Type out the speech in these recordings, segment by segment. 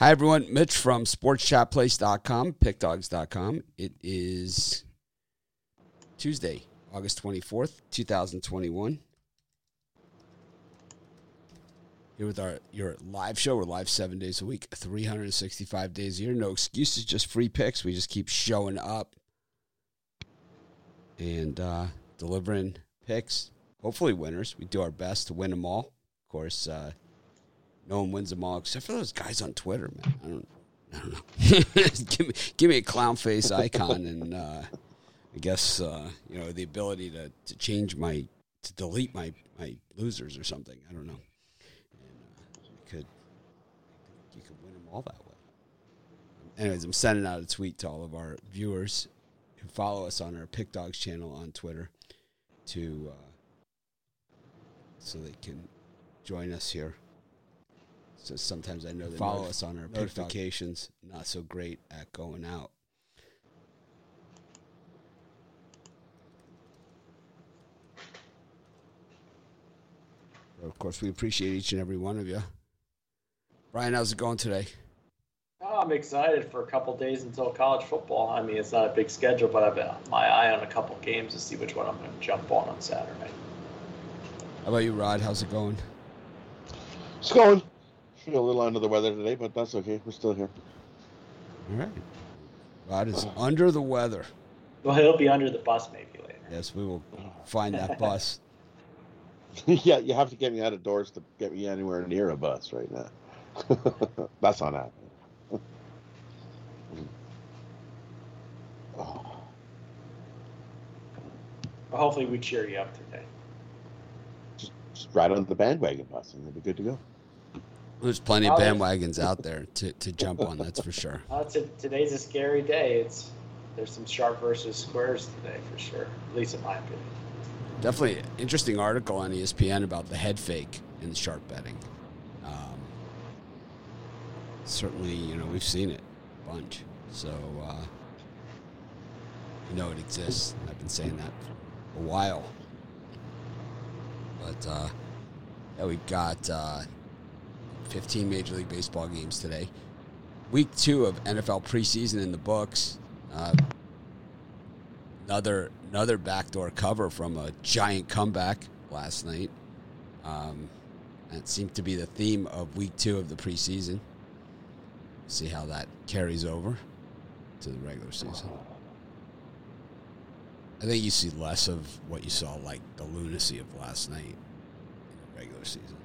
Hi, everyone. Mitch from sportschatplace.com, pickdogs.com. It is Tuesday, August 24th, 2021. Here with our your live show. We're live seven days a week, 365 days a year. No excuses, just free picks. We just keep showing up and uh, delivering picks. Hopefully, winners. We do our best to win them all. Of course, uh, no one wins them all except for those guys on Twitter, man. I don't, I don't know. give me, give me a clown face icon, and uh, I guess uh, you know the ability to, to change my to delete my my losers or something. I don't know. And uh, you could you could win them all that way. Anyways, I'm sending out a tweet to all of our viewers who follow us on our Pick Dogs channel on Twitter to uh, so they can join us here. So sometimes I know they follow us on our notifications. Not so great at going out. Of course, we appreciate each and every one of you. Brian, how's it going today? Oh, I'm excited for a couple days until college football. I mean, it's not a big schedule, but I've got my eye on a couple games to see which one I'm going to jump on on Saturday. How about you, Rod? How's it going? It's going. Feel a little under the weather today, but that's okay. We're still here. All right. Rod is under the weather. Well, he'll be under the bus maybe later. Yes, we will find that bus. yeah, you have to get me out of doors to get me anywhere near a bus right now. that's not happening. oh. well, hopefully, we cheer you up today. Just, just ride on the bandwagon bus and you'll be good to go. There's plenty of bandwagons out there to, to jump on. That's for sure. Uh, t- today's a scary day. It's there's some sharp versus squares today for sure. At least in my opinion. Definitely interesting article on ESPN about the head fake in the sharp betting. Um, certainly, you know we've seen it a bunch, so uh, you know it exists. I've been saying that for a while, but uh, yeah, we've got. Uh, 15 Major League Baseball games today. Week two of NFL preseason in the books. Uh, another another backdoor cover from a giant comeback last night. Um, that seemed to be the theme of week two of the preseason. See how that carries over to the regular season. I think you see less of what you saw, like the lunacy of last night in the regular season.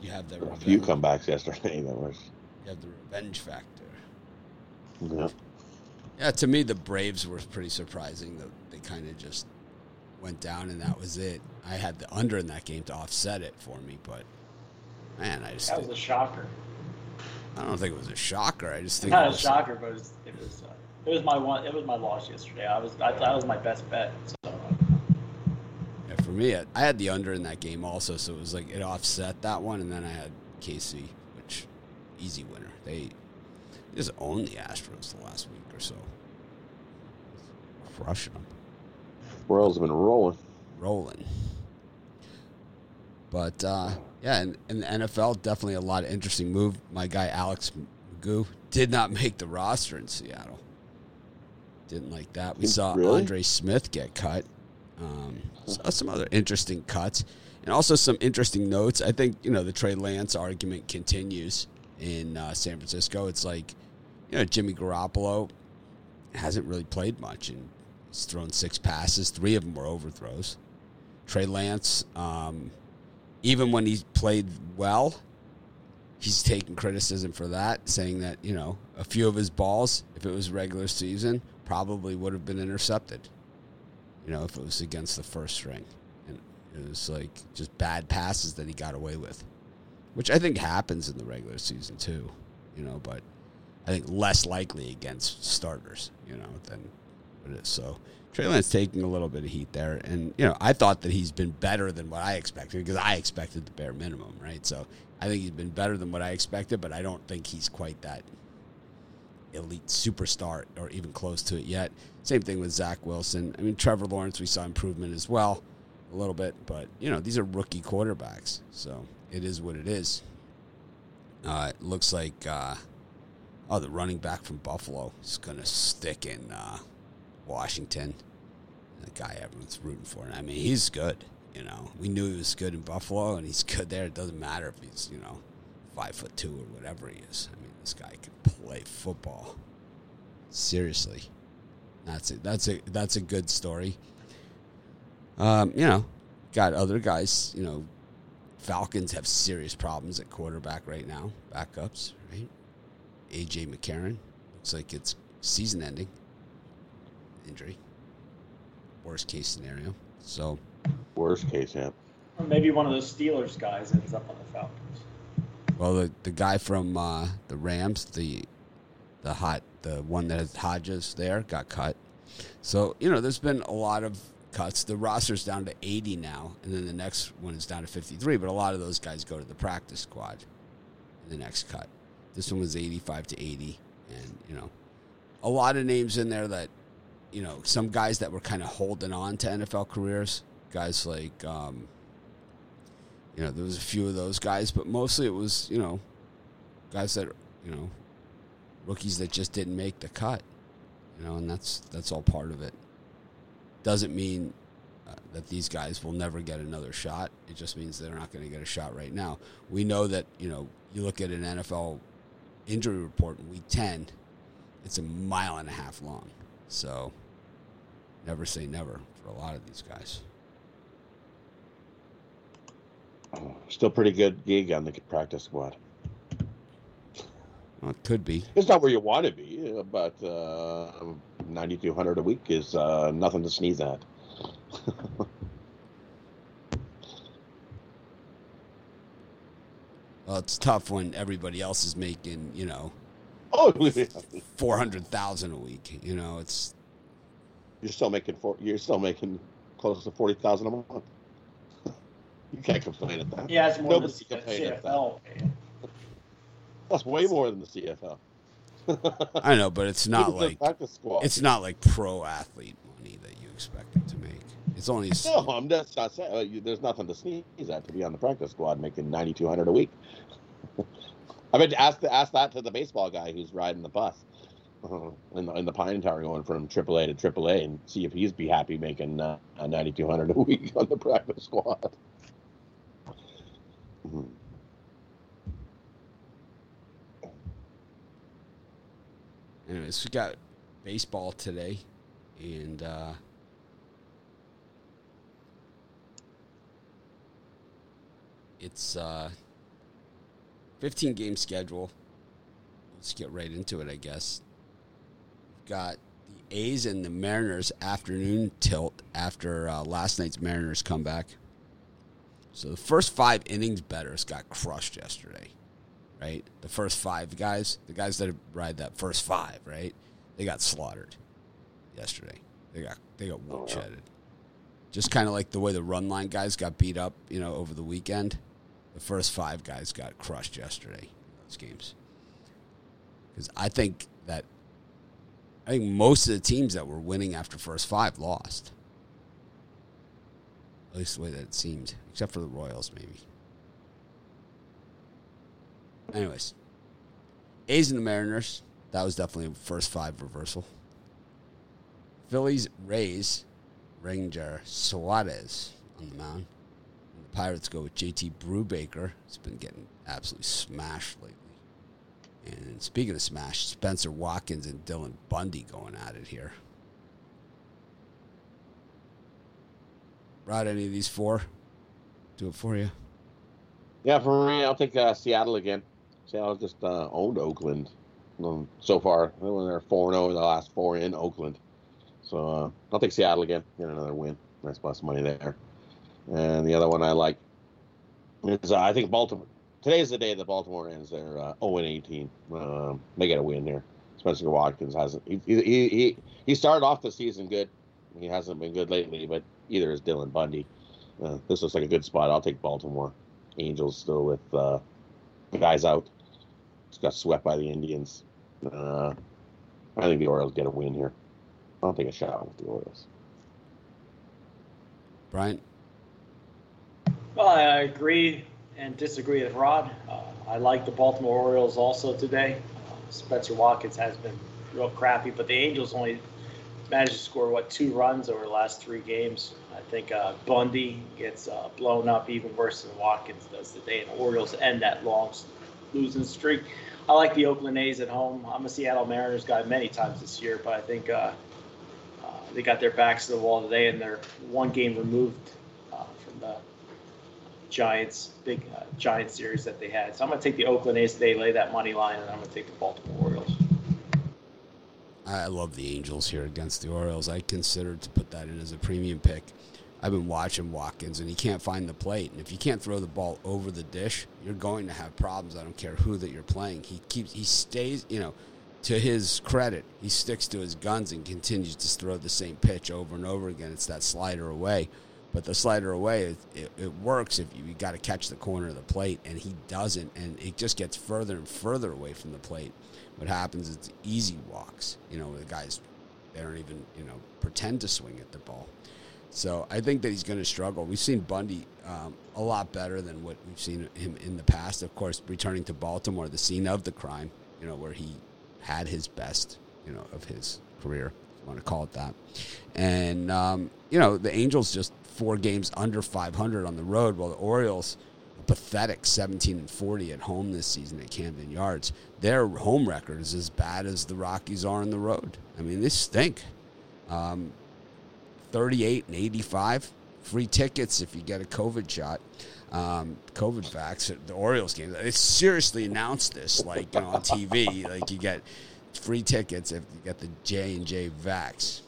You have the revenge. a few comebacks yesterday. That was. You have the revenge factor. Yeah. Yeah, to me, the Braves were pretty surprising that they kind of just went down and that was it. I had the under in that game to offset it for me, but man, I just that was a shocker. I don't think it was a shocker. I just think not it was, a shocker, but it was it was, uh, it was my one. It was my loss yesterday. I was I thought it was my best bet. So. For me, I had the under in that game also, so it was like it offset that one, and then I had KC, which easy winner. They just owned the Astros the last week or so, crushing them. Royals have been rolling, rolling. But uh, yeah, in, in, the NFL, definitely a lot of interesting move. My guy Alex McGough did not make the roster in Seattle. Didn't like that. We saw really? Andre Smith get cut. Um, saw some other interesting cuts, and also some interesting notes. I think you know the Trey Lance argument continues in uh, San Francisco. It's like you know Jimmy Garoppolo hasn't really played much, and he's thrown six passes. Three of them were overthrows. Trey Lance, um, even when he's played well, he's taken criticism for that, saying that you know a few of his balls, if it was regular season, probably would have been intercepted you know, if it was against the first string. And it was like just bad passes that he got away with, which I think happens in the regular season too, you know, but I think less likely against starters, you know, than it is. So Trey Lance taking a little bit of heat there. And, you know, I thought that he's been better than what I expected because I expected the bare minimum, right? So I think he's been better than what I expected, but I don't think he's quite that elite superstar or even close to it yet. Same thing with Zach Wilson. I mean, Trevor Lawrence, we saw improvement as well, a little bit, but you know these are rookie quarterbacks, so it is what it is. Uh, it looks like uh, oh, the running back from Buffalo is going to stick in uh, Washington. The guy everyone's rooting for. I mean, he's good. You know, we knew he was good in Buffalo, and he's good there. It doesn't matter if he's you know five foot two or whatever he is. I mean, this guy can play football. Seriously, that's it. That's a that's a good story. Um, you know, got other guys. You know, Falcons have serious problems at quarterback right now. Backups, right? AJ McCarron looks like it's season ending injury. Worst case scenario. So worst case, yeah. Or maybe one of those Steelers guys ends up on the Falcons. Well, the the guy from uh, the Rams, the the hot the one that has Hodges there, got cut. So you know, there's been a lot of cuts. The roster's down to 80 now, and then the next one is down to 53. But a lot of those guys go to the practice squad in the next cut. This one was 85 to 80, and you know, a lot of names in there that you know, some guys that were kind of holding on to NFL careers. Guys like, um, you know, there was a few of those guys, but mostly it was you know, guys that you know, rookies that just didn't make the cut. You know, and that's that's all part of it doesn't mean uh, that these guys will never get another shot. It just means they're not going to get a shot right now. We know that, you know, you look at an NFL injury report in week 10, it's a mile and a half long. So never say never for a lot of these guys. Still pretty good gig on the practice squad. Well, it could be. It's not where you want to be, but uh, 9200 a week is uh, nothing to sneeze at. well, it's tough when everybody else is making, you know, Oh. four hundred thousand a week. You know, it's you're still making four, you're still making close to forty thousand a month. You can't complain at that. Yeah, it's more Nobody than the CFL. That's way more than the CFL. I know, but it's not like it's not like pro athlete money that you expect it to make. It's only no. I'm just not saying uh, there's nothing to sneeze at to be on the practice squad making ninety two hundred a week. I mean, ask the, ask that to the baseball guy who's riding the bus uh, in the in the Pine Tower going from AAA to AAA and see if he's be happy making uh, ninety two hundred a week on the practice squad. Anyways, we got baseball today, and uh, it's uh, 15 game schedule. Let's get right into it, I guess. We've got the A's and the Mariners afternoon tilt after uh, last night's Mariners comeback. So the first five innings betters got crushed yesterday right? The first five guys, the guys that ride that first five, right? They got slaughtered yesterday. They got they got oh, woodshedded. Just kind of like the way the run line guys got beat up, you know, over the weekend. The first five guys got crushed yesterday in those games. Because I think that I think most of the teams that were winning after first five lost. At least the way that it seemed, except for the Royals, maybe. Anyways, A's and the Mariners. That was definitely a first five reversal. Phillies, Rays, Ranger Suarez on the mound. And the Pirates go with JT Brubaker. He's been getting absolutely smashed lately. And speaking of smash, Spenser Watkins and Dylan Bundy going at it here. Rod, any of these four? Do it for you. Yeah, for me, I'll take uh, Seattle again. Seattle just uh, owned Oakland um, so far. They're zero oh in the last four in Oakland, so uh, I'll take Seattle again. Get another win. Nice plus money there. And the other one I like is uh, I think Baltimore. Today's the day that Baltimore ends their uh, 0 and 18. Um, they get a win here. Spenser Watkins hasn't. He, he he he started off the season good. He hasn't been good lately, but either is Dylan Bundy. Uh, this looks like a good spot. I'll take Baltimore. Angels still with uh, guys out. Just got swept by the Indians. Uh, I think the Orioles get a win here. I'll take a shot with the Orioles. Brian? Well, I agree and disagree with Rod. Uh, I like the Baltimore Orioles also today. Uh, Spenser Watkins has been real crappy, but the Angels only managed to score what two runs over the last three games. I think uh, Bundy gets uh, blown up even worse than Watkins does today, and the Orioles end that long losing streak. I like the Oakland A's at home. I'm a Seattle Mariners guy many times this year, but I think uh, uh, they got their backs to the wall today, and they're one game removed uh, from the Giants big uh, Giant series that they had. So I'm going to take the Oakland A's today, lay that money line, and I'm going to take the Baltimore Orioles. I love the Angels here against the Orioles. I considered to put that in as a premium pick. I've been watching Watkins, and he can't find the plate. And if you can't throw the ball over the dish, you're going to have problems. I don't care who that you're playing. He keeps, he stays, you know, to his credit, he sticks to his guns and continues to throw the same pitch over and over again. It's that slider away, but the slider away, it, it, it works if you, you got to catch the corner of the plate, and he doesn't, and it just gets further and further away from the plate. What happens is easy walks. You know, the guys they don't even you know pretend to swing at the ball. So I think that he's going to struggle. We've seen Bundy um, a lot better than what we've seen him in the past. Of course, returning to Baltimore, the scene of the crime, you know, where he had his best, you know, of his career, if want to call it that. And um, you know, the Angels just four games under 500 on the road, while the Orioles pathetic 17 and 40 at home this season at Camden Yards. Their home record is as bad as the Rockies are on the road. I mean, they stink. Um, 38 and 85 free tickets if you get a COVID shot. Um, COVID vax the Orioles game. They seriously announced this, like you know, on TV. like you get free tickets if you get the J and J vax.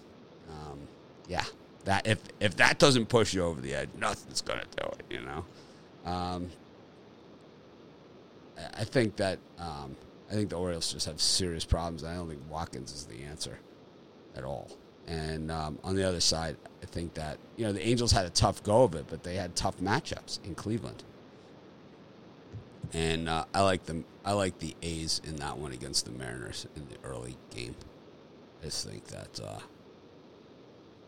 Um, yeah, that if if that doesn't push you over the edge, nothing's gonna do it. You know. Um, I think that um, I think the Orioles just have serious problems. I don't think Watkins is the answer at all. And um, on the other side, I think that you know the Angels had a tough go of it, but they had tough matchups in Cleveland. And uh, I like them. I like the A's in that one against the Mariners in the early game. I just think that uh,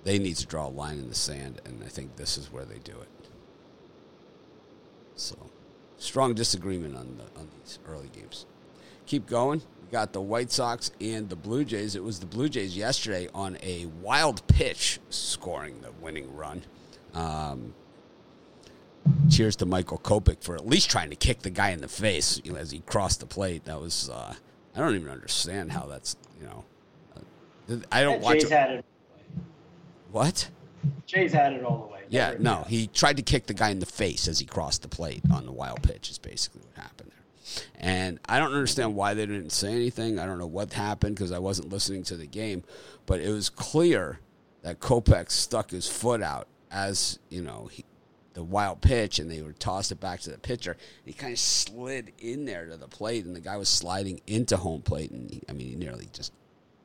they need to draw a line in the sand, and I think this is where they do it. So, strong disagreement on the on these early games. Keep going. Got the White Sox and the Blue Jays. It was the Blue Jays yesterday on a wild pitch scoring the winning run. Um, cheers to Michael Kopech for at least trying to kick the guy in the face you know, as he crossed the plate. That was uh, I don't even understand how that's you know. Uh, I don't watch. Jays had it. What? Jays had it all the way. Yeah, no, he tried to kick the guy in the face as he crossed the plate on the wild pitch. Is basically what happened there. And I don't understand why they didn't say anything. I don't know what happened because I wasn't listening to the game, but it was clear that Kopech stuck his foot out as you know he, the wild pitch, and they were tossed it back to the pitcher. He kind of slid in there to the plate, and the guy was sliding into home plate, and he, I mean, he nearly just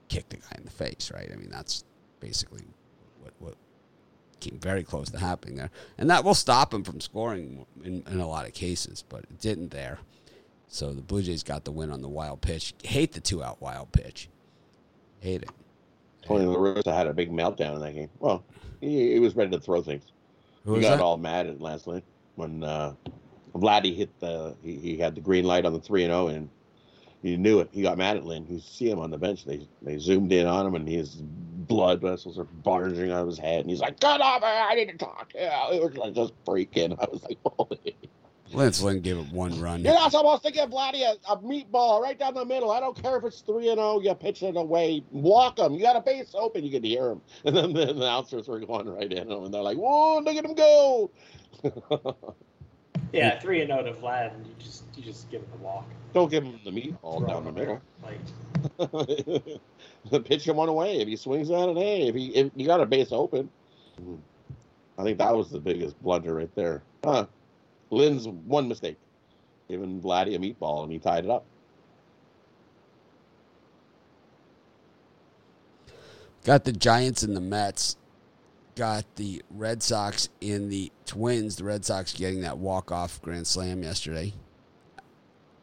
kicked the guy in the face, right? I mean, that's basically what what came very close to happening there, and that will stop him from scoring in, in a lot of cases, but it didn't there. So the Blue Jays got the win on the wild pitch. Hate the two out wild pitch. Hate it. Tony La Russa had a big meltdown in that game. Well, he, he was ready to throw things. Who he got that? all mad at last night when uh, Vladdy hit the. He, he had the green light on the three and zero, and he knew it. He got mad at Lynn. You see him on the bench. They they zoomed in on him, and his blood vessels are barging out of his head, and he's like, "Get off! I need to talk." Yeah, it was like just freaking. I was like, "Holy!" Lance Lynn gave it one run. You're not supposed to give Vladdy a, a meatball right down the middle. I don't care if it's three and zero. You pitch it away, walk him. You got a base open. You can hear him, and then the announcers were going right in him, and they're like, "Whoa, look at him go!" Yeah, three and zero to Vlad, and you just you just give him the walk. Don't give him the meatball down the middle. Like pitch him one away. If he swings at it, hey, if he if you got a base open, I think that was the biggest blunder right there. Huh. Lynn's one mistake, giving Vladdy a meatball, and he tied it up. Got the Giants and the Mets. Got the Red Sox and the Twins. The Red Sox getting that walk off grand slam yesterday.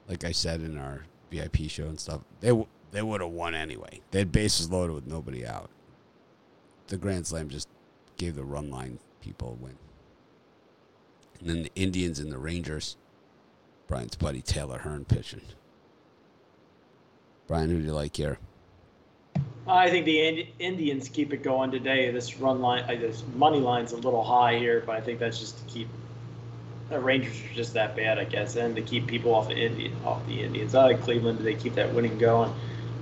Like I said in our VIP show and stuff, they w- they would have won anyway. They had bases loaded with nobody out. The grand slam just gave the run line people a win. And then the Indians and the Rangers. Brian's buddy Taylor Hearn pitching. Brian, who do you like here? I think the Indians keep it going today. This run line, uh, this money line's a little high here, but I think that's just to keep the Rangers are just that bad, I guess, and to keep people off the Indian, off the Indians. I like Cleveland. They keep that winning going,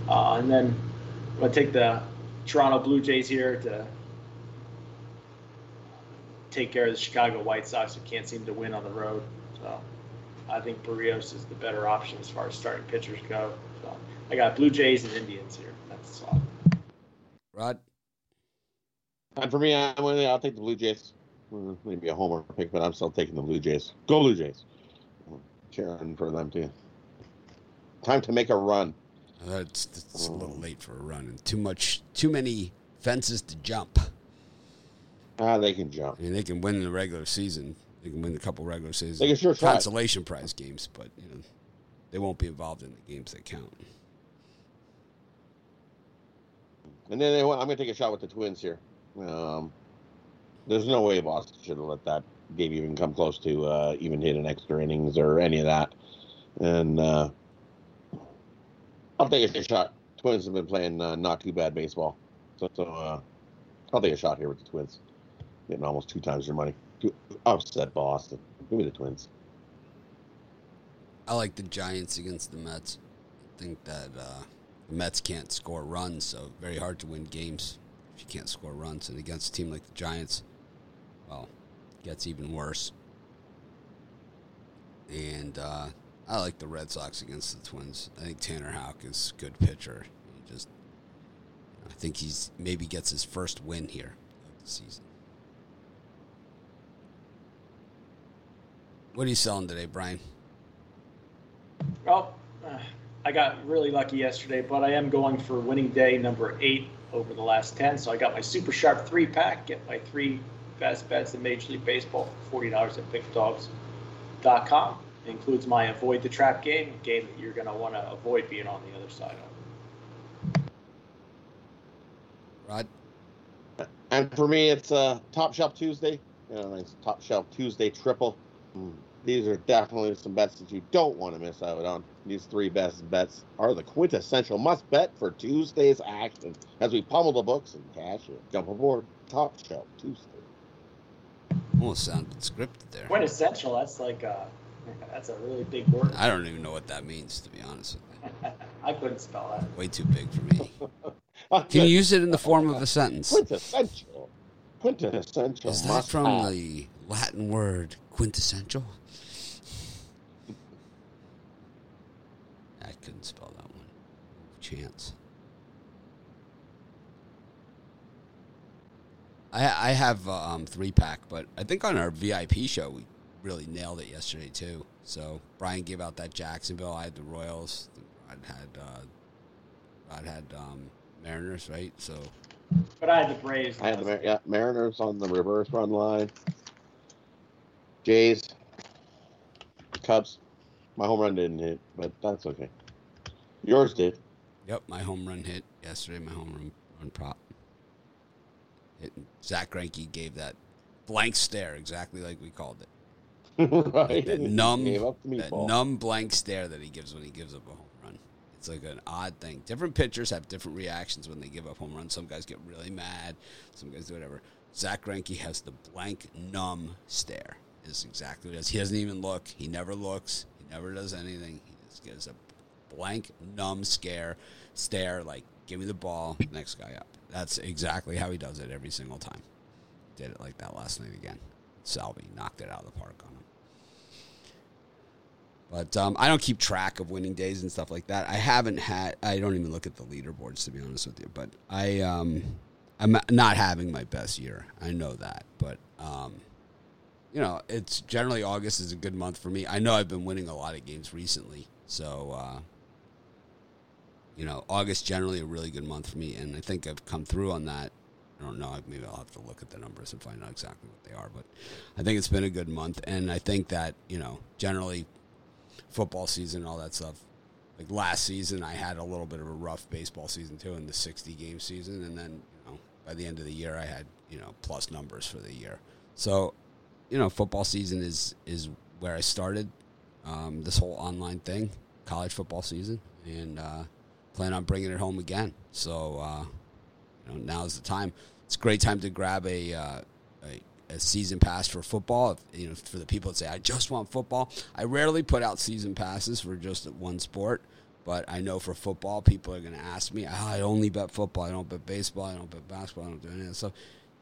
uh, and then I'm gonna take the Toronto Blue Jays here to take care of the Chicago White Sox, who can't seem to win on the road. So I think Berrios is the better option as far as starting pitchers go. So I got Blue Jays and Indians here. That's all. Rod. And for me, I'm gonna, I'll take the Blue Jays. Mm, maybe a homer pick, but I'm still taking the Blue Jays. Go Blue Jays. Cheering for them too. Time to make a run. That's, that's a little late for a run, and too much, too many fences to jump. Ah, they can jump. I mean, they can win the regular season. They can win a couple regular season. They can sure try. consolation prize games, but you know, they won't be involved in the games that count. And then they, I'm going to take a shot with the Twins here. Um, there's no way Boston should have let that game even come close to uh, even hit an extra innings or any of that. And uh, I'll take a shot. Twins have been playing uh, not too bad baseball, so, so uh, I'll take a shot here with the Twins, getting almost two times their money. Upset Boston. Give me the Twins. I like the Giants against the Mets. I think that uh, the Mets can't score runs, so very hard to win games if you can't score runs. And against a team like the Giants, well, it gets even worse. And uh, I like the Red Sox against the Twins. I think Tanner Houck is a good pitcher. He just, I think he's maybe gets his first win here of the season. What are you selling today, Brian? Well, uh, I got really lucky yesterday, but I am going for winning day number eight over the last 10. So I got my super sharp three pack, get my three best bets in Major League Baseball for $40 at pickdogs.com. It includes my avoid the trap game, a game that you're going to want to avoid being on the other side of. Rod? And for me, it's uh, Top Shelf Tuesday. You know, nice Top Shelf Tuesday triple. Mm. These are definitely some bets that you don't want to miss out on. These three best bets are the quintessential must bet for Tuesday's action as we pummel the books and cash it. Jump aboard Top Shelf Tuesday. Almost sounded scripted there. Quintessential, that's like a, that's a really big word. I don't even know what that means, to be honest with you. I couldn't spell that. Way too big for me. Can you use it in the form of a sentence? Quintessential. Quintessential. Is that from have. the Latin word quintessential? I couldn't spell that one. Chance. I I have um, three pack, but I think on our VIP show we really nailed it yesterday too. So Brian gave out that Jacksonville. I had the Royals. I had uh, I had um, Mariners, right? So. But I had the Braves. I had the Mar- yeah, Mariners on the reverse run line. Jays, Cubs. My home run didn't hit, but that's okay. Yours did. Yep, my home run hit yesterday. My home run, run prop. Hit. Zack Greinke gave that blank stare, exactly like we called it. right. Like that numb, that numb blank stare that he gives when he gives up a home run. It's like an odd thing. Different pitchers have different reactions when they give up home runs. Some guys get really mad. Some guys do whatever. Zack Greinke has the blank, numb stare. Is exactly what it is. He doesn't even look. He never looks. He never does anything. He just gives a blank, numb scare, stare, like, give me the ball, next guy up. That's exactly how he does it every single time. Did it like that last night again. Salvi knocked it out of the park on him. But um, I don't keep track of winning days and stuff like that. I haven't had. I don't even look at the leaderboards to be honest with you. But I, um, I'm not having my best year. I know that. But um, you know, it's generally August is a good month for me. I know I've been winning a lot of games recently, so uh, you know, August generally a really good month for me, and I think I've come through on that. I don't know. Maybe I'll have to look at the numbers and find out exactly what they are, but I think it's been a good month, and I think that you know, generally, football season, all that stuff. Like last season, I had a little bit of a rough baseball season too, in the sixty game season, and then you know, by the end of the year, I had you know plus numbers for the year. So, you know, football season is is where I started um, this whole online thing, college football season, and uh, plan on bringing it home again. So uh, you know, the time. It's a great time to grab a, uh, a, a season pass for football. You know, for the people that say I just want football, I rarely put out season passes for just one sport. But I know for football, people are going to ask me. Oh, I only bet football. I don't bet baseball. I don't bet basketball. I don't do any of that stuff.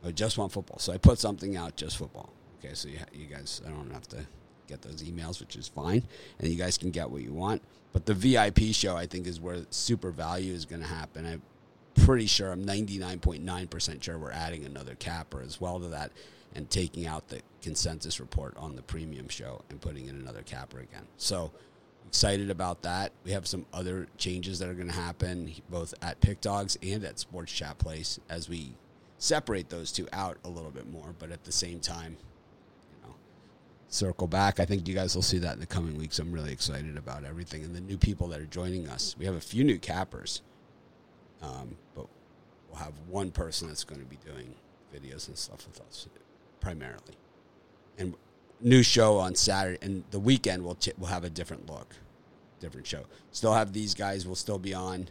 I just want football. So I put something out just football. Okay, so you, you guys, I don't have to get those emails, which is fine, and you guys can get what you want. But the VIP show, I think, is where super value is going to happen. I'm pretty sure, I'm 99.9% sure we're adding another capper as well to that and taking out the consensus report on the premium show and putting in another capper again. So excited about that. We have some other changes that are going to happen both at Pick Dogs and at Sports Chat Place as we separate those two out a little bit more, but at the same time, circle back. I think you guys will see that in the coming weeks. I'm really excited about everything and the new people that are joining us. We have a few new cappers, um, but we'll have one person that's going to be doing videos and stuff with us primarily. And new show on Saturday and the weekend we'll we'll have a different look, different show. Still have these guys We'll still be on,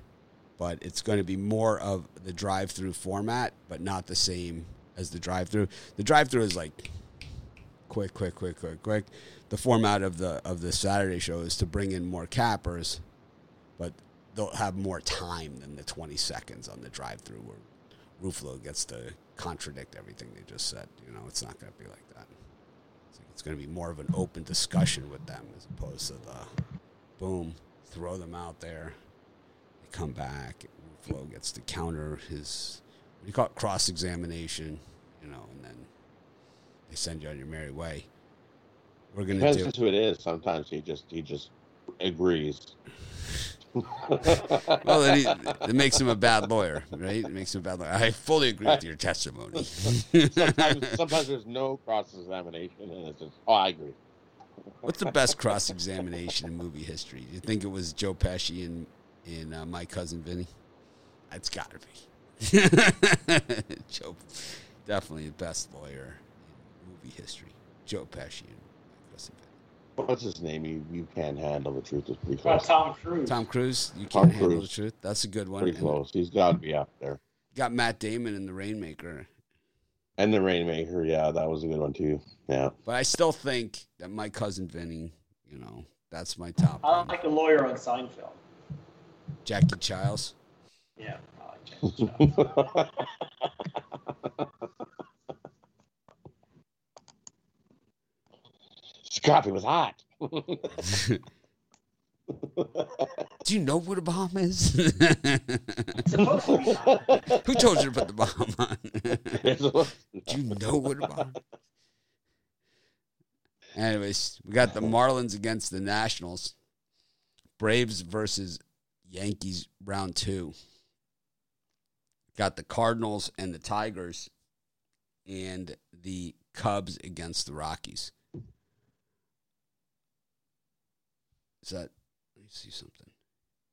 but it's going to be more of the drive-through format, but not the same as the drive-through. The drive-through is like quick, quick, quick, quick, quick. The format of the of the Saturday show is to bring in more cappers, but they'll have more time than the 20 seconds on the drive-through where Ruffalo gets to contradict everything they just said. You know, it's not going to be like that. It's, like it's going to be more of an open discussion with them as opposed to the boom, throw them out there. They come back. Ruffalo gets to counter his, what you call it, cross examination, you know, and then they send you on your merry way. We're going to Depends do. who it is. Sometimes he just he just agrees. Well, then he, it makes him a bad lawyer, right? It makes him a bad lawyer. I fully agree with your testimony. sometimes, sometimes there's no cross examination, and it's just oh, I agree. What's the best cross examination in movie history? Do you think it was Joe Pesci and in uh, My Cousin Vinny? It's got to be. Joe, definitely the best lawyer movie history. Joe Pesci and My Cousin What's his name? You you can't handle the truth. Is pretty close. Tom Cruise. Tom Cruise, you can't handle the truth. That's a good one. Pretty And close. He's got to be up there. Got Matt Damon in The Rainmaker. And the Rainmaker, yeah, that was a good one too. Yeah. But I still think that My Cousin Vinny, you know, that's my top I one. like the lawyer on Seinfeld. Jackie Chiles. Yeah, I like Jackie Chan. coffee was hot. Do you know what a bomb is? It's supposed to be hot. Who told you to put the bomb on? Do you know what a bomb? Is? Anyways, we got the Marlins against the Nationals. Braves versus Yankees round two. Got the Cardinals and the Tigers, and the Cubs against the Rockies. Is that? Let me see something.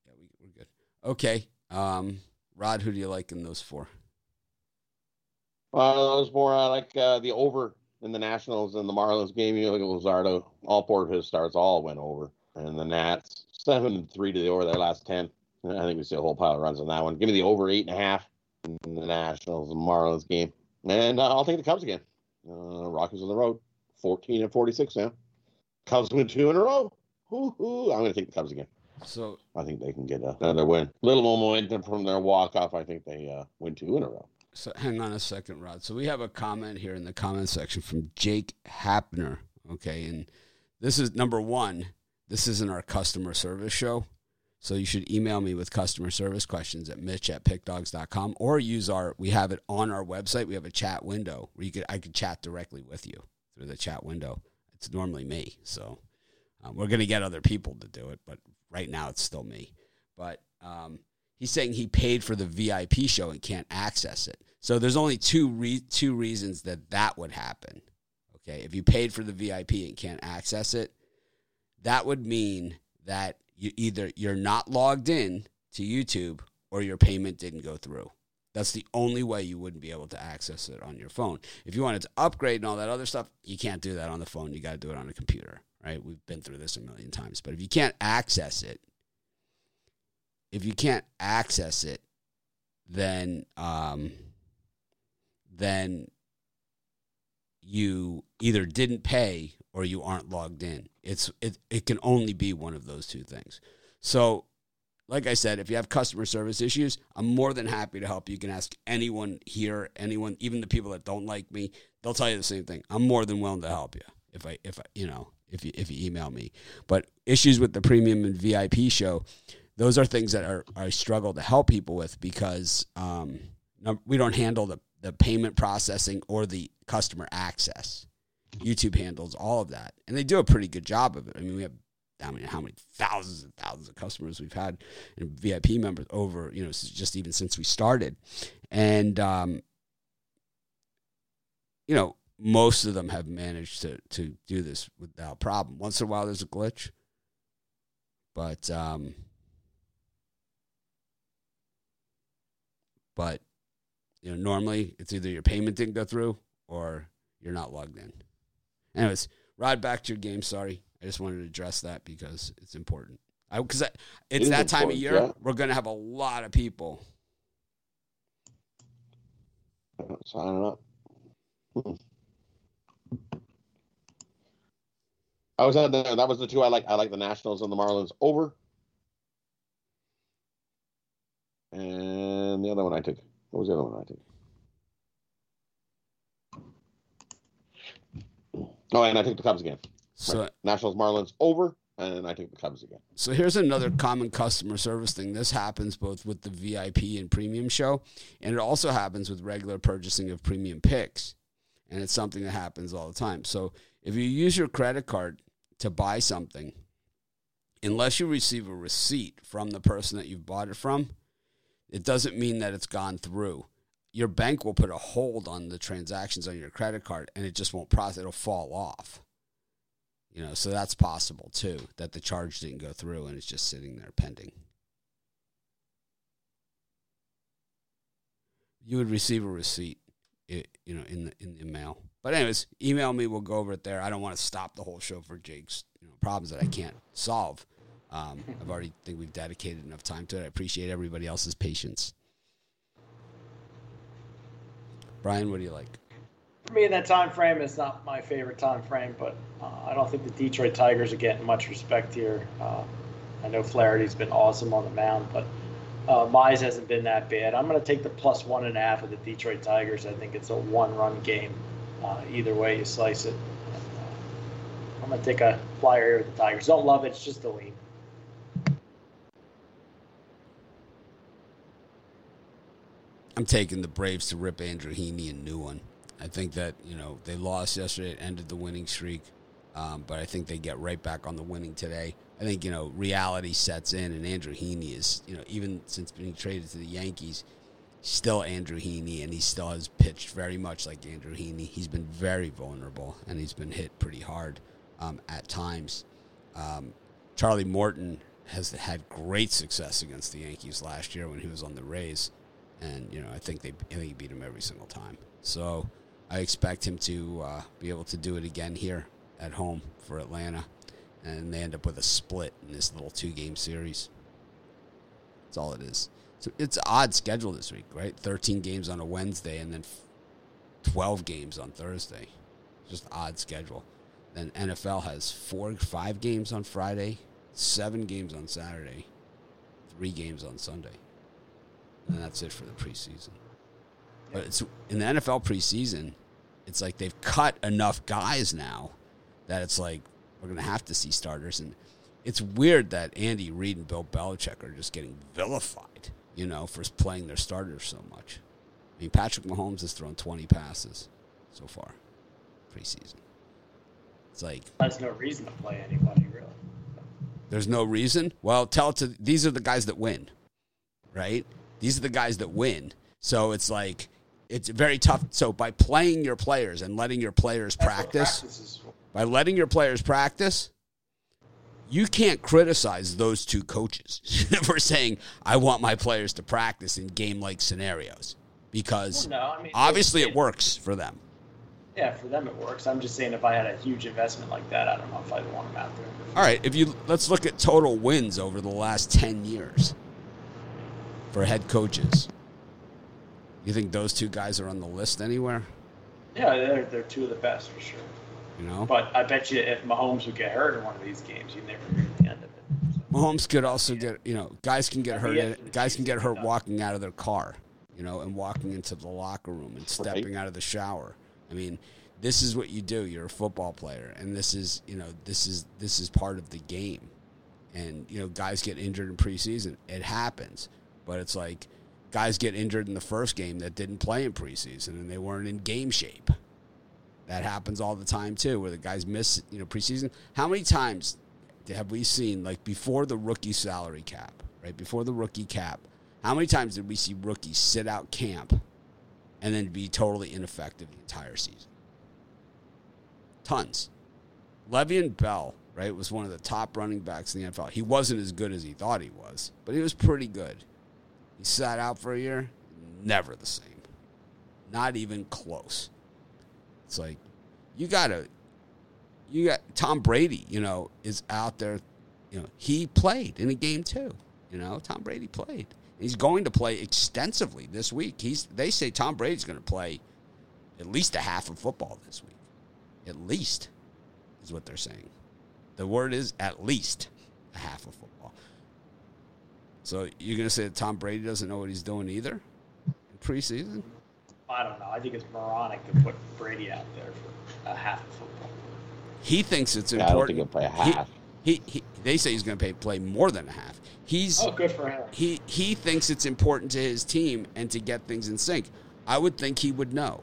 Yeah, we, we're good. Okay, um, Rod, who do you like in those four? Uh, it was more uh, like uh, the over in the Nationals and the Marlins game. You look at Luzardo, all four of his starts all went over. And the Nats, seven and three to the over their last 10. I think we see a whole pile of runs on that one. Give me the over eight and a half in the Nationals and Marlins game. And uh, I'll take the Cubs again. Uh, Rockies on the road, 14 and 46 now. Cubs win two in a row. I'm going to take the Cubs again. So I think they can get a, another win. A Little more momentum from their walk off. I think they uh, win two in a row. So hang on a second, Rod. So we have a comment here in the comment section from Jake Hapner. Okay, and this is number one. This isn't our customer service show. So you should email me with customer service questions at mitch at pickdogs.com or use our we have it on our website. We have a chat window where you could I could chat directly with you through the chat window. It's normally me. So um, we're gonna get other people to do it, but right now it's still me. But um, he's saying he paid for the VIP show and can't access it. So there's only two re- two reasons that that would happen. Okay, if you paid for the VIP and can't access it, that would mean that you either you're not logged in to YouTube or your payment didn't go through. That's the only way you wouldn't be able to access it on your phone. If you wanted to upgrade and all that other stuff, you can't do that on the phone. You got to do it on a computer, right? We've been through this a million times. But if you can't access it, if you can't access it, then um, then you either didn't pay or you aren't logged in. It's it, it can only be one of those two things. So like I said, if you have customer service issues, I'm more than happy to help. You can ask anyone here, anyone, even the people that don't like me, they'll tell you the same thing. I'm more than willing to help you if I if I, you know if you if you email me. But issues with the premium and VIP show, those are things that are I struggle to help people with because um, we don't handle the the payment processing or the customer access. YouTube handles all of that, and they do a pretty good job of it. I mean, we have I mean, how many thousands and thousands of customers we've had and VIP members over, you know, just even since we started. And, um, you know, most of them have managed to, to do this without problem. Once in a while, there's a glitch. But, um, but, you know, normally it's either your payment didn't go through or you're not logged in. Anyways, ride back to your game. Sorry. I just wanted to address that because it's important. Because it's it that time of year, yeah. we're going to have a lot of people. Signing up. Hmm. I was at the, that was the two I like. I like the Nationals and the Marlins over. And the other one I took. What was the other one I took? Oh, and I took the Cubs again. So Nationals Marlins over, and I take the Cubs again. So here's another common customer service thing. This happens both with the VIP and premium show, and it also happens with regular purchasing of premium picks. And it's something that happens all the time. So if you use your credit card to buy something, unless you receive a receipt from the person that you've bought it from, it doesn't mean that it's gone through. Your bank will put a hold on the transactions on your credit card and it just won't process, it'll fall off. You know, so that's possible too, that the charge didn't go through and it's just sitting there pending. You would receive a receipt, you know, in the in the mail. But anyways, email me. We'll go over it there. I don't want to stop the whole show for Jake's you know, problems that I can't solve. Um, I've already think we've dedicated enough time to it. I appreciate everybody else's patience. Brian, what do you like? for me, that time frame is not my favorite time frame, but uh, I don't think the Detroit Tigers are getting much respect here. Uh, I know Flaherty's been awesome on the mound, but uh, Mize hasn't been that bad. I'm going to take the plus one and a half of the Detroit Tigers. I think it's a one-run game. Uh, either way you slice it. Uh, I'm going to take a flyer here with the Tigers. Don't love it. It's just a lean. I'm taking the Braves to rip Andrew Heaney a new one. I think that you know they lost yesterday. Ended the winning streak, um, but I think they get right back on the winning today. I think you know reality sets in, and Andrew Heaney is you know even since being traded to the Yankees, still Andrew Heaney, and he still has pitched very much like Andrew Heaney. He's been very vulnerable, and he's been hit pretty hard um, at times. Um, Charlie Morton has had great success against the Yankees last year when he was on the Rays, and you know I think they I think he beat him every single time. So I expect him to uh, be able to do it again here at home for Atlanta. And they end up with a split in this little two game series. That's all it is. So it's odd schedule this week, right? 13 games on a Wednesday and then 12 games on Thursday. Just odd schedule. Then NFL has four, five games on Friday, seven games on Saturday, three games on Sunday. And that's it for the preseason. But it's in the NFL preseason, it's like they've cut enough guys now that it's like we're going to have to see starters. And it's weird that Andy Reid and Bill Belichick are just getting vilified, you know, for playing their starters so much. I mean, Patrick Mahomes has thrown 20 passes so far preseason. It's like there's no reason to play anybody really. There's no reason. Well, tell it to these are the guys that win, right? These are the guys that win. So it's like it's very tough. So by playing your players and letting your players That's practice, by letting your players practice, you can't criticize those two coaches for saying I want my players to practice in game like scenarios because well, no, I mean, obviously it, it, works for them. Yeah, for them it works. I'm just saying if I had a huge investment like that, I don't know if I'd want him out there. All right, if you let's look at total wins over the last 10 years for head coaches. You think those two guys are on the list anywhere? Yeah, they're, they're two of the best for sure. You know? But I bet you if Mahomes would get hurt in one of these games, you'd never hear the end of it. So, Mahomes could also get, you know, guys can get hurt. yeah, in- for the guys can get hurt yeah. walking out of their car, you know, and walking into the locker room and stepping out of the shower. I mean, this is what you do. You're a football player, and this is, you know, this is this is part of the game. And you know, guys get injured in preseason. It happens, but it's like guys get injured in the first game that didn't play in preseason and they weren't in game shape. That happens all the time too, where the guys miss, you know, preseason. How many times have we seen like before the rookie salary cap, right? Before the rookie cap, how many times did we see rookies sit out camp and then be totally ineffective the entire season? Tons. Le'Veon Bell, right, was one of the top running backs in the NFL. He wasn't as good as he thought he was, but he was pretty good. He sat out for a year, never the same. Not even close. It's like you gotta you got Tom Brady, you know, is out there. You know, he played in a game too. You know, Tom Brady played. He's going to play extensively this week. He's they say Tom Brady's going to play at least a half of football this week. At least is what they're saying. The word is at least a half of football. So you're to say that Tom Brady doesn't know what he's doing either in preseason? I don't know. I think it's moronic to put Brady out there for a half of football. He thinks it's Yeah, I don't think important. he'll play a He- half. He, he, they say he's going to pay, play more than a half. He's Oh, good for him. he he thinks it's important to his team and to get things in sync. I would think he would know.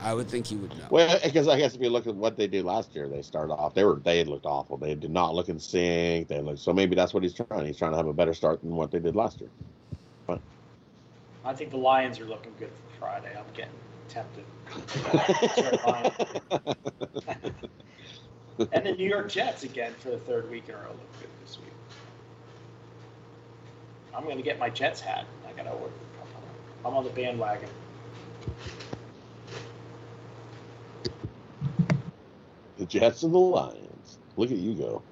I would think he would know. Well, because I guess if you look at what they did last year, they started off. They were they looked awful. They did not look in sync. They looked so maybe that's what he's trying. He's trying to have a better start than what they did last year. But I think the Lions are looking good for Friday. I'm getting tempted. Detroit and the New York Jets again for the third week in a row look good this week. I'm going to get my Jets hat. I got to order. I'm on the bandwagon. The Jets and the Lions. Look at you go.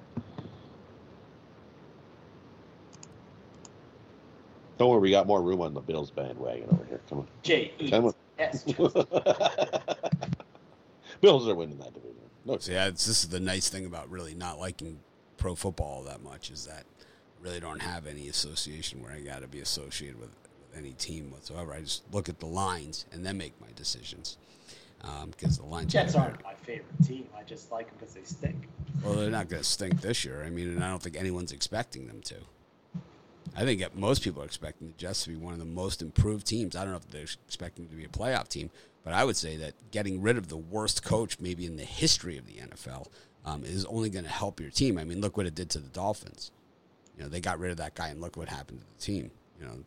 Don't worry, we got more room on the Bills bandwagon over here. Come J E Come on. S. on. Bills are winning that division. No, So yeah, it's, this is the nice thing about really not liking pro football that much is that I really don't have any association where I got to be associated with, with any team whatsoever. I just look at the lines and then make my decisions um, because the lines. Jets aren't my favorite team. I just like them because they stink. Well, they're not going to stink this year. I mean, and I don't think anyone's expecting them to. I think most people are expecting the Jets to be one of the most improved teams. I don't know if they're expecting to be a playoff team, but I would say that getting rid of the worst coach, maybe in the history of the NFL, um, is only going to help your team. I mean, look what it did to the Dolphins. You know, they got rid of that guy, and look what happened to the team. You know,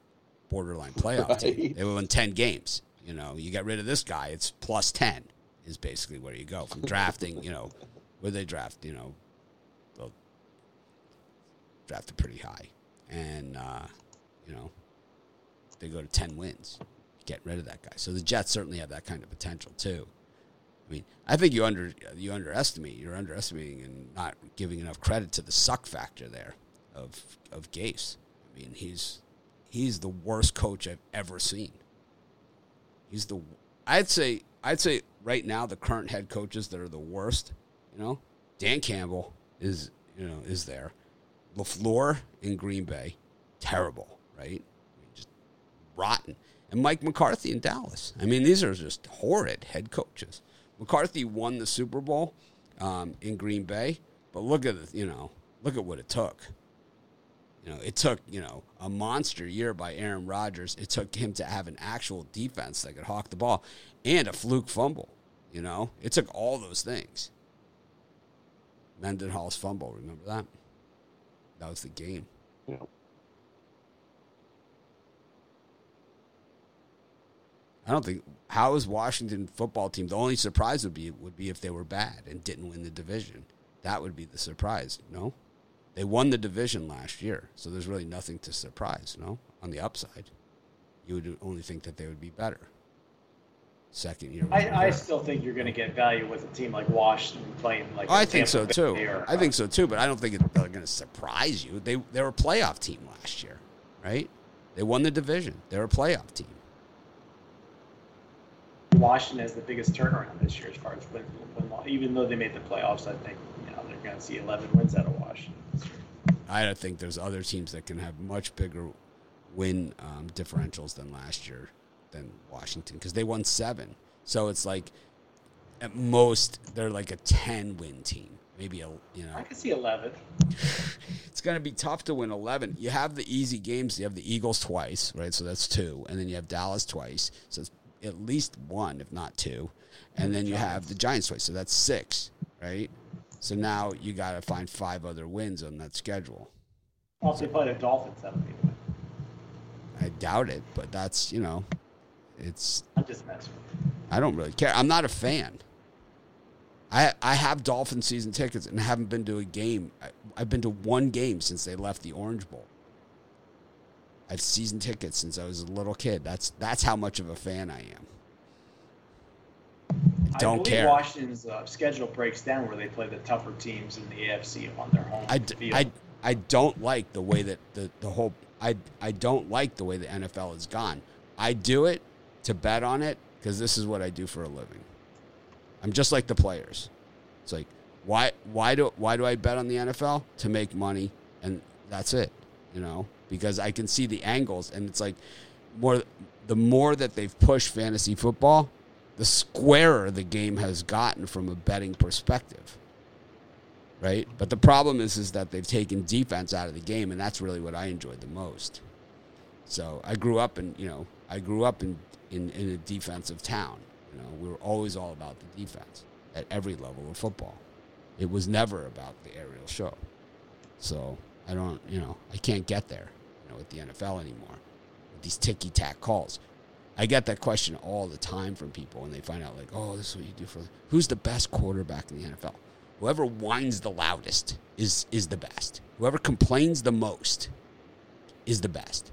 borderline playoff team. They won ten games. You know, you get rid of this guy, it's plus ten is basically where you go from drafting. You know, where they draft. You know, drafted pretty high, and uh, you know, they go to ten wins. Get rid of that guy. So the Jets certainly have that kind of potential too. I mean, I think you under you underestimate. You're underestimating and not giving enough credit to the suck factor there of of Gase. I mean, he's he's the worst coach I've ever seen. He's the I'd say I'd say right now the current head coaches that are the worst. You know, Dan Campbell is you know is there. Lafleur in Green Bay, terrible, right? Just rotten. And Mike McCarthy in Dallas. I mean, these are just horrid head coaches. McCarthy won the Super Bowl um, in Green Bay, but look at the, you know look at what it took. You know, it took you know a monster year by Aaron Rodgers. It took him to have an actual defense that could hawk the ball, and a fluke fumble. You know, it took all those things. Mendenhall's fumble, remember that? That was the game. Yeah. I don't think how is Washington football team the only surprise would be would be if they were bad and didn't win the division. That would be the surprise, no? They won the division last year, so there's really nothing to surprise, no? On the upside. You would only think that they would be better. Second year. I, I still think you're going to get value with a team like Washington playing like. Oh, I think so too. Or, I think so too, but I don't think it, they're going to surprise you. They they were a playoff team last year, right? They won the division. They're a playoff team. Washington has the biggest turnaround this year as far as win, win, win even though they made the playoffs. I think you know they're going to see 11 wins out of Washington. I don't think there's other teams that can have much bigger win um, differentials than last year than Washington because they won seven. So it's like at most they're like a 10 win team. Maybe a you know I can see 11. it's going to be tough to win 11. You have the easy games. You have the Eagles twice, right? So that's two. And then you have Dallas twice. So it's at least one, if not two. And then you have the Giants twice. So that's six, right? So now you got to find five other wins on that schedule. They play the Dolphins, that'll be. I doubt it, but that's, you know, it's, I'm just messing. I don't really care. I'm not a fan. I, I have Dolphin season tickets and haven't been to a game. I, I've been to one game since they left the Orange Bowl. I've season tickets since I was a little kid. That's that's how much of a fan I am. I don't believe care. Washington's uh, schedule breaks down where they play the tougher teams in the AFC on their home I, d- field. I, I don't like the way that the, the whole I, I don't like the way the NFL has gone. I do it to bet on it because this is what I do for a living. I'm just like the players. It's like why why do why do I bet on the NFL to make money and that's it, you know? Because I can see the angles and it's like more the more that they've pushed fantasy football, the squarer the game has gotten from a betting perspective right? But the problem is, is that they've taken defense out of the game, and that's really what I enjoyed the most. So I grew up in, you know, I grew up in, in, in a defensive town. You know, we were always all about the defense at every level of football. It was never about the aerial show. So I don't, you know, I can't get there, you know, with the NFL anymore. With these ticky tack calls. I get that question all the time from people when they find out, like, oh, this is what you do for who's the best quarterback in the NFL? Whoever whines the loudest is is the best. Whoever complains the most is the best.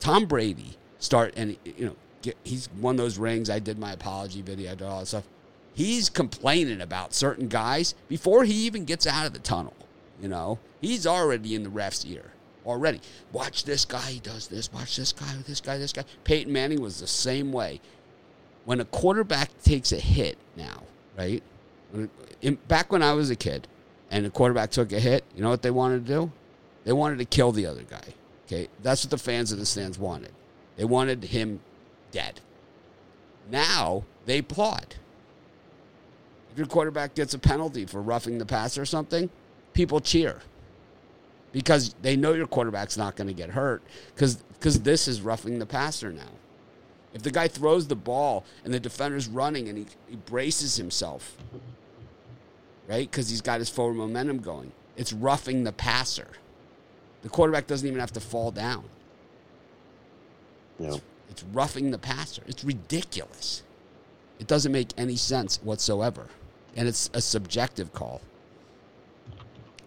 Tom Brady start and you know get, he's won those rings. I did my apology video. I did all that stuff. He's complaining about certain guys before he even gets out of the tunnel. You know, he's already in the ref's ear already. Watch this guy. He does this. Watch this guy. This guy. This guy. Peyton Manning was the same way. When a quarterback takes a hit now, right? When, in, back when I was a kid, and a quarterback took a hit, you know what they wanted to do? They wanted to kill the other guy. Okay, that's what the fans of the stands wanted. They wanted him dead. Now they applaud. If your quarterback gets a penalty for roughing the passer or something, people cheer because they know your quarterback's not going to get hurt because because this is roughing the passer now. If the guy throws the ball and the defender's running and he, he braces himself, right, because he's got his forward momentum going, it's roughing the passer. The quarterback doesn't even have to fall down. Yeah. It's roughing the passer. It's ridiculous. It doesn't make any sense whatsoever. And it's a subjective call.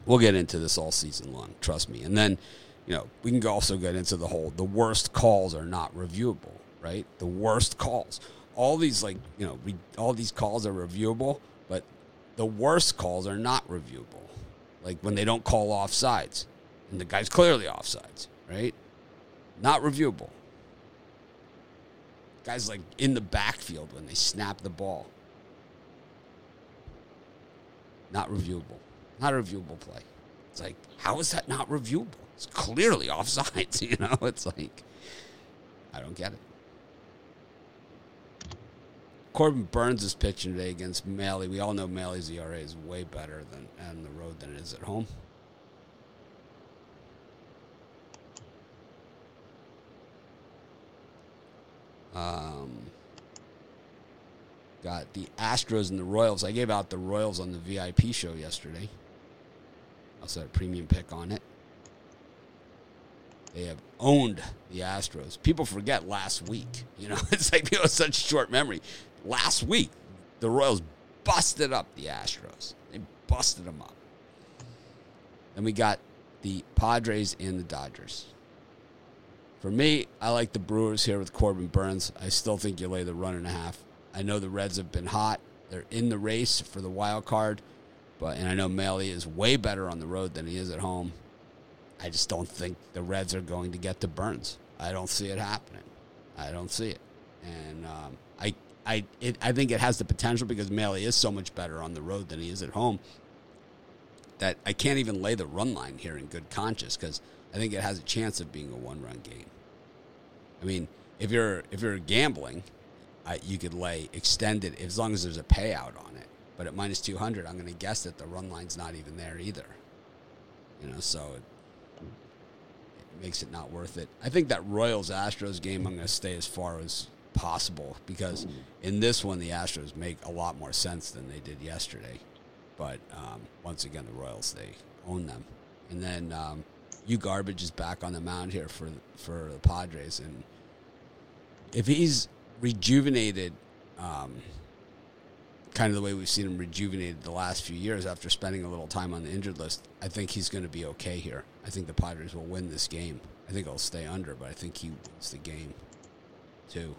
We'll get into this all season long, trust me. And then, you know, we can also get into the whole the worst calls are not reviewable, right? The worst calls. All these like, you know, re, all these calls are reviewable, but the worst calls are not reviewable. Like when they don't call offsides and the guy's clearly offsides, right? Not reviewable. Guys like in the backfield when they snap the ball. Not reviewable. Not a reviewable play. It's like, how is that not reviewable? It's clearly offsides, you know? It's like, I don't get it. Corbin Burnes is pitching today against Miley. We all know Miley's ERA is way better than on the road than it is at home. Um, got the Astros and the Royals. I gave out the Royals on the VIP show yesterday. Also had a premium pick on it. They have owned the Astros. People forget last week. You know, it's like people have such short memory. Last week, the Royals busted up the Astros. They busted them up. And we got the Padres and the Dodgers. For me, I like the Brewers here with Corbin Burnes. I still think you lay the run and a half. I know the Reds have been hot. They're in the race for the wild card, but and I know Miley is way better on the road than he is at home. I just don't think the Reds are going to get to Burnes. I don't see it happening. I don't see it, and um, I I it, I think it has the potential because Miley is so much better on the road than he is at home. That I can't even lay the run line here in good conscience because I think it has a chance of being a one run game. I mean, if you're if you're gambling, uh, you could lay extended as long as there's a payout on it. But at minus two hundred, I'm going to guess that the run line's not even there either. You know, so it, it makes it not worth it. I think that Royals Astros game, I'm going to stay as far as possible because in this one the Astros make a lot more sense than they did yesterday. But um, once again, the Royals they own them, and then um, Yu Garbage is back on the mound here for for the Padres, and if he's rejuvenated, um, kind of the way we've seen him rejuvenated the last few years after spending a little time on the injured list, I think he's going to be okay here. I think the Padres will win this game. I think it'll stay under, but I think he wins the game too.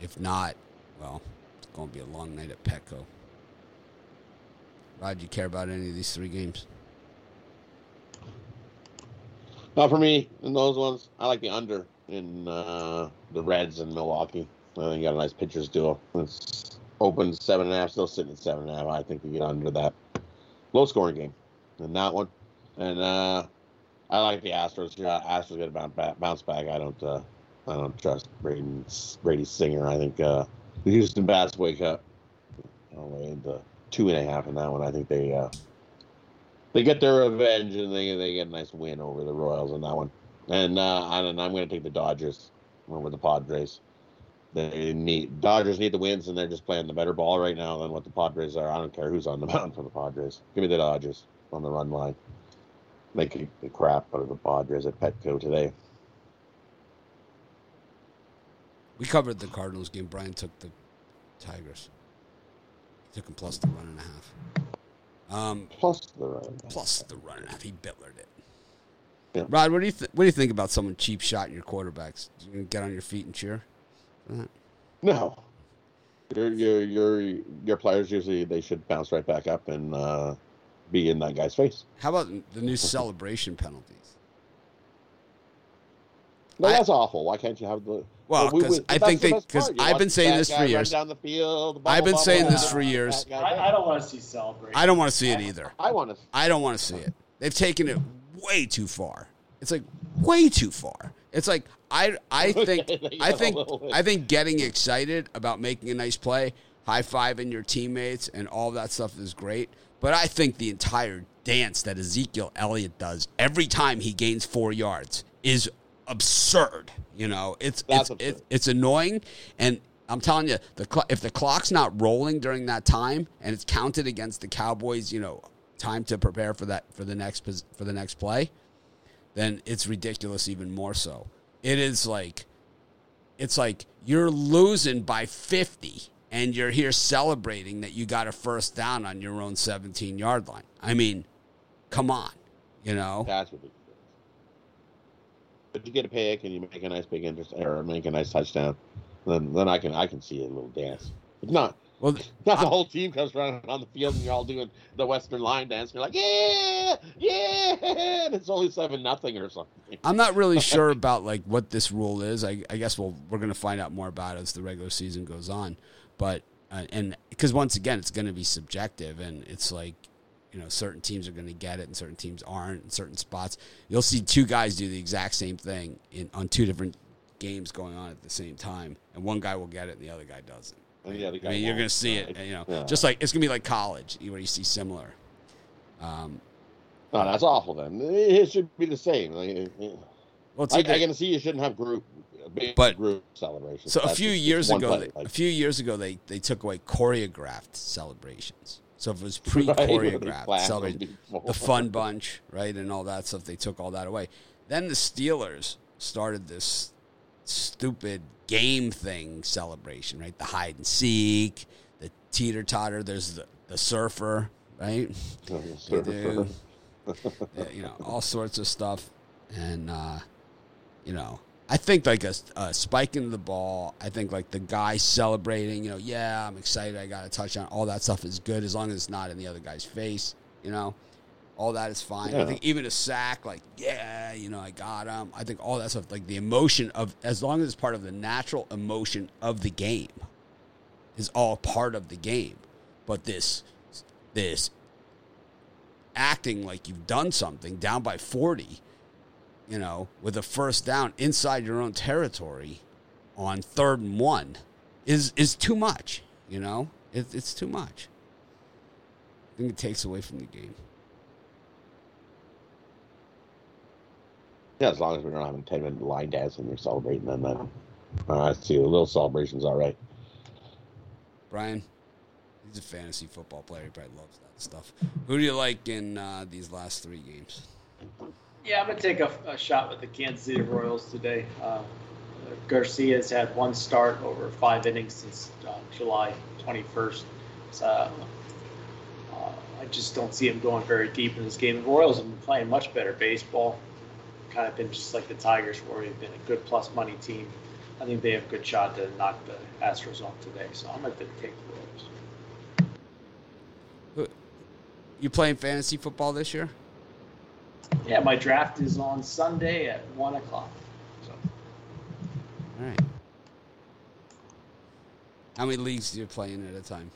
If not, well, it's going to be a long night at Petco. Rod, do you care about any of these three games? Not for me in those ones. I like the under in uh, the Reds and Milwaukee. I think you got a nice pitchers duel. It's open seven and a half, still sitting at seven and a half. I think you get under that. Low scoring game in that one. And uh, I like the Astros. Yeah, Astros get a bounce back. I don't. Uh, I don't trust Brady, Brady Singer. I think uh, the Houston Bats wake up. I'll lay into two and a half in that one. I think they uh, they get their revenge and they they get a nice win over the Royals in that one. And uh, I don't know, I'm going to take the Dodgers over the Padres. They need Dodgers need the wins, and they're just playing the better ball right now than what the Padres are. I don't care who's on the mound for the Padres. Give me the Dodgers on the run line. They kick the crap out of the Padres at Petco today. We covered the Cardinals game. Brian took the Tigers. Took him plus the run and a half. Um, Plus the run. plus the run and a half. He Bitlered it. Yeah. Rod, what do you th- what do you think about someone cheap shot in your quarterbacks? You gonna get on your feet and cheer? No. Your your your your players usually they should bounce right back up and uh, be in that guy's face. How about the new celebration penalties? No, I- that's awful. Why can't you have the? Well, 'cause we- I think they- because part. I've watch been saying this for years. Down the field. I've been bubble, saying this for years. guy I, I don't want to see celebration. I don't want to see it either. I want to. I don't want to see it. They've taken it way too far. It's like way too far. It's like I I think You I think. I think getting excited about making a nice play, high fiving your teammates, and all that stuff is great. But I think the entire dance that Ezekiel Elliott does every time he gains four yards is absurd. You know, it's it's, it's it's annoying, and I'm telling you, the cl- if the clock's not rolling during that time and it's counted against the Cowboys, you know, time to prepare for that for the next for the next play, then it's ridiculous even more so. It is like it's like you're losing by 50 and you're here celebrating that you got a first down on your own 17 yard line. I mean, come on, you know. That's ridiculous. But you get a pick and you make a nice big interest or make a nice touchdown, then then I can I can see a little dance. It's not Well, not the whole team comes running on the field and you're all doing the Western line dance. You're like, yeah, yeah, and it's only seven nothing or something. I'm not really sure about like what this rule is. I, I guess we'll we're gonna find out more about it as the regular season goes on. But uh, and because once again, it's gonna be subjective, and it's like you know certain teams are gonna get it and certain teams aren't in certain spots. You'll see two guys do the exact same thing in on two different games going on at the same time, and one guy will get it and the other guy doesn't. Other I mean, you're gonna see it, you know, Yeah. just like it's gonna be like college where you see similar. Um, No, that's awful. Then it should be the same. Like, well, I, I can see you shouldn't have group, big But- group celebrations. So a few years ago, they, like- a few years ago, they they took away choreographed celebrations. So if it was Right, where they pre-choreographed plan them celebration, before. the fun bunch, right, and all that stuff, they took all that away. Then the Steelers started this stupid game thing celebration, right? The hide and seek, the teeter totter. There's the the surfer, right? They do. You know, all sorts of stuff. And, uh, you know, I think like a, a spike into the ball. I think like the guy celebrating, you know, yeah, I'm excited. I got a touchdown. All that stuff is good as long as it's not in the other guy's face. You know, all that is fine. Yeah. I think even a sack, like yeah, you know, I got him. I think all that stuff, like the emotion of, as long as it's part of the natural emotion of the game, is all part of the game. But this, this acting like you've done something down by forty you know, with a first down inside your own territory on third and one is is too much. You know, it, it's too much. I think it takes away from the game. Yeah, as long as we don't have a ten minute line dance and you're celebrating, then then uh, I see a little celebration's all right. Brian, he's a fantasy football player. He probably loves that stuff. Who do you like in uh, these last three games? Yeah, I'm gonna take a, a shot with the Kansas City Royals today. Uh, Garcia's had one start over five innings since uh, July 21st. So, uh, I just don't see him going very deep in this game. The Royals have been playing much better baseball. Kind of been just like the Tigers, where they've been a good plus money team. I think they have a good shot to knock the Astros off today. So I'm going to take the Royals. You playing fantasy football this year? Yeah, my draft is on Sunday at one o'clock. So All right. How many leagues do you play in at a time?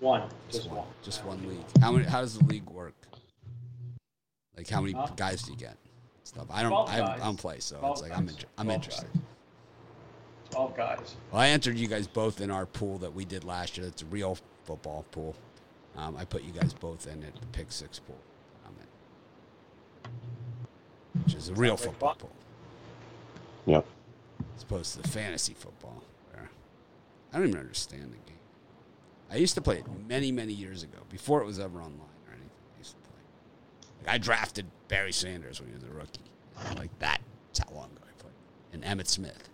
one, just one, Just one league. How many? How does the league work? Like how many Huh? guys do you get? Stuff. I don't. I. I don't play, so Twelve it's like I'm. guys. Inter- I'm Twelve interested. guys. Twelve guys. Well, I entered you guys both in our pool that we did last year. It's a real football pool. Um, I put you guys both in it, the pick six pool. Which is a real football Yep. as opposed to the fantasy football. Where I don't even understand the game. I used to play it many, many years ago, before it was ever online or anything. I used to play. Like I drafted Barry Sanders when he was a rookie. Like that. That's how long ago I played. And Emmitt Smith.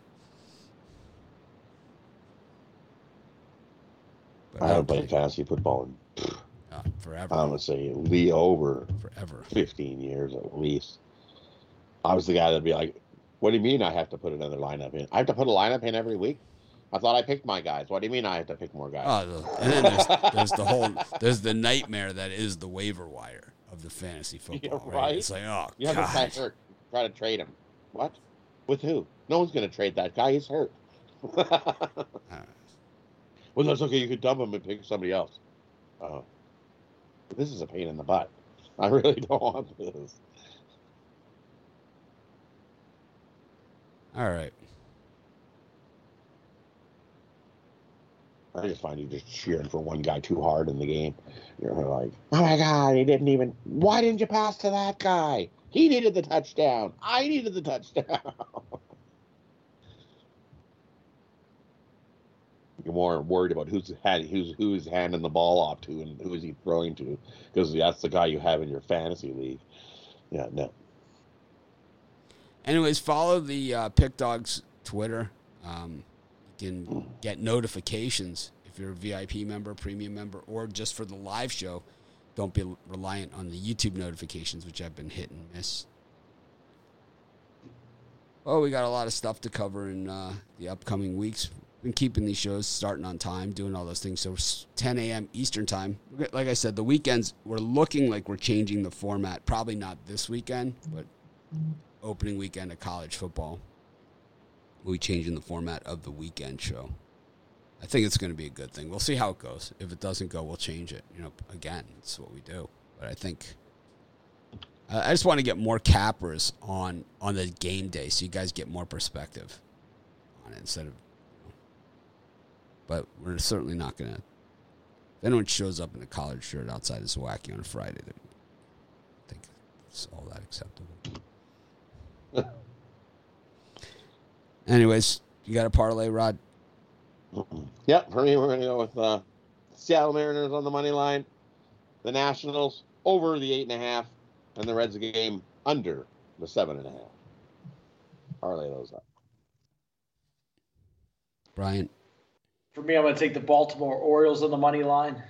But I haven't don't played fantasy football in uh, forever. I'm gonna say Lee over forever. 15 years at least. I was the guy that'd be like, "What do you mean I have to put another lineup in? I have to put a lineup in every week? I thought I picked my guys. What do you mean I have to pick more guys?" Oh, and then there's, there's the whole there's the nightmare that is the waiver wire of the fantasy football. Yeah, right? right. It's like, oh you have this guy hurt. Try to trade him. What? With who? No one's gonna trade that guy. He's hurt. Uh, well, that's okay. You could dump him and pick somebody else. Oh, this is a pain in the butt. I really don't want this. All right. I just find you just cheering for one guy too hard in the game. You're like, oh my god, he didn't even. Why didn't you pass to that guy? He needed the touchdown. I needed the touchdown. You're more worried about who's had who's who's handing the ball off to and who is he throwing to, because that's the guy you have in your fantasy league. Yeah, no. Anyways, follow the uh, Pick Dogs Twitter. Um, you can get notifications if you're a VIP member, premium member, or just for the live show. Don't be reliant on the YouTube notifications, which have been hit and miss. Oh, we got a lot of stuff to cover in uh, the upcoming weeks. Been keeping these shows starting on time, doing all those things. So 10 a.m. Eastern time. Like I said, the weekends we're looking like we're changing the format. Probably not this weekend, but opening weekend of college football. Be changing the format of the weekend show. I think it's going to be a good thing. We'll see how it goes. If it doesn't go, we'll change it. You know, again, it's what we do. But I think I just want to get more cappers on on the game day, so you guys get more perspective on it instead of. But we're certainly not going to. If anyone shows up in a collared shirt outside of Zwacky on a Friday, I think it's all that acceptable. Anyways, you got a parlay, Rod? Yep, for me, we're going to go with uh, Seattle Mariners on the money line, the Nationals over the eight and a half, and the Reds game under the seven and a half. Parlay those up. Brian? For me, I'm going to take the Baltimore Orioles on the money line,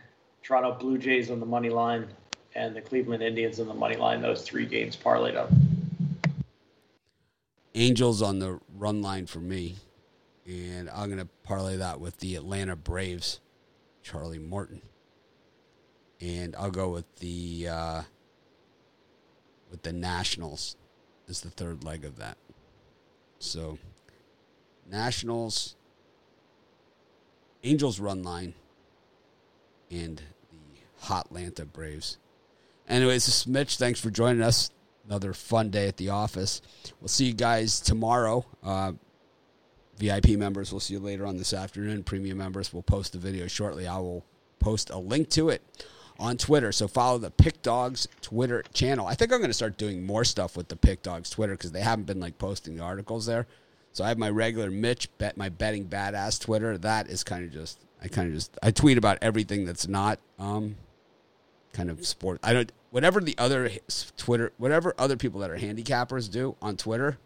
Toronto Blue Jays on the money line, and the Cleveland Indians on the money line. Those three games parlayed up. Angels on the run line for me, and I'm going to parlay that with the Atlanta Braves, Charlie Morton, and I'll go with the uh, with the Nationals as the third leg of that. So, Nationals, Angels run line, and the Hotlanta Braves. Anyways, this is Mitch. Thanks for joining us. Another fun day at the office. We'll see you guys tomorrow. Uh, VIP members, we'll see you later on this afternoon. Premium members, we'll post the video shortly. I will post a link to it on Twitter. So follow the Pick Dogs Twitter channel. I think I'm going to start doing more stuff with the Pick Dogs Twitter because they haven't been like posting the articles there. So I have my regular Mitch bet my betting badass Twitter. That is kind of just I kind of just I tweet about everything that's not um kind of sport. I don't whatever the other Twitter whatever other people that are handicappers do on Twitter.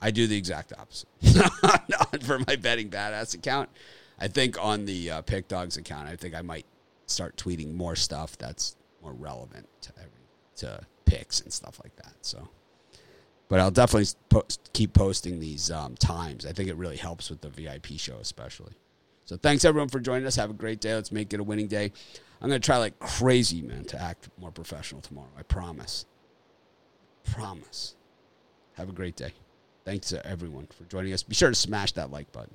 I do the exact opposite Not for my betting badass account. I think on the uh, Pick Dogs account, I think I might start tweeting more stuff that's more relevant to every to picks and stuff like that. So, but I'll definitely post, keep posting these um, times. I think it really helps with the VIP show, especially. So, thanks everyone for joining us. Have a great day. Let's make it a winning day. I'm gonna try like crazy, man, to act more professional tomorrow. I promise. Promise. Have a great day. Thanks to everyone for joining us. Be sure to smash that like button.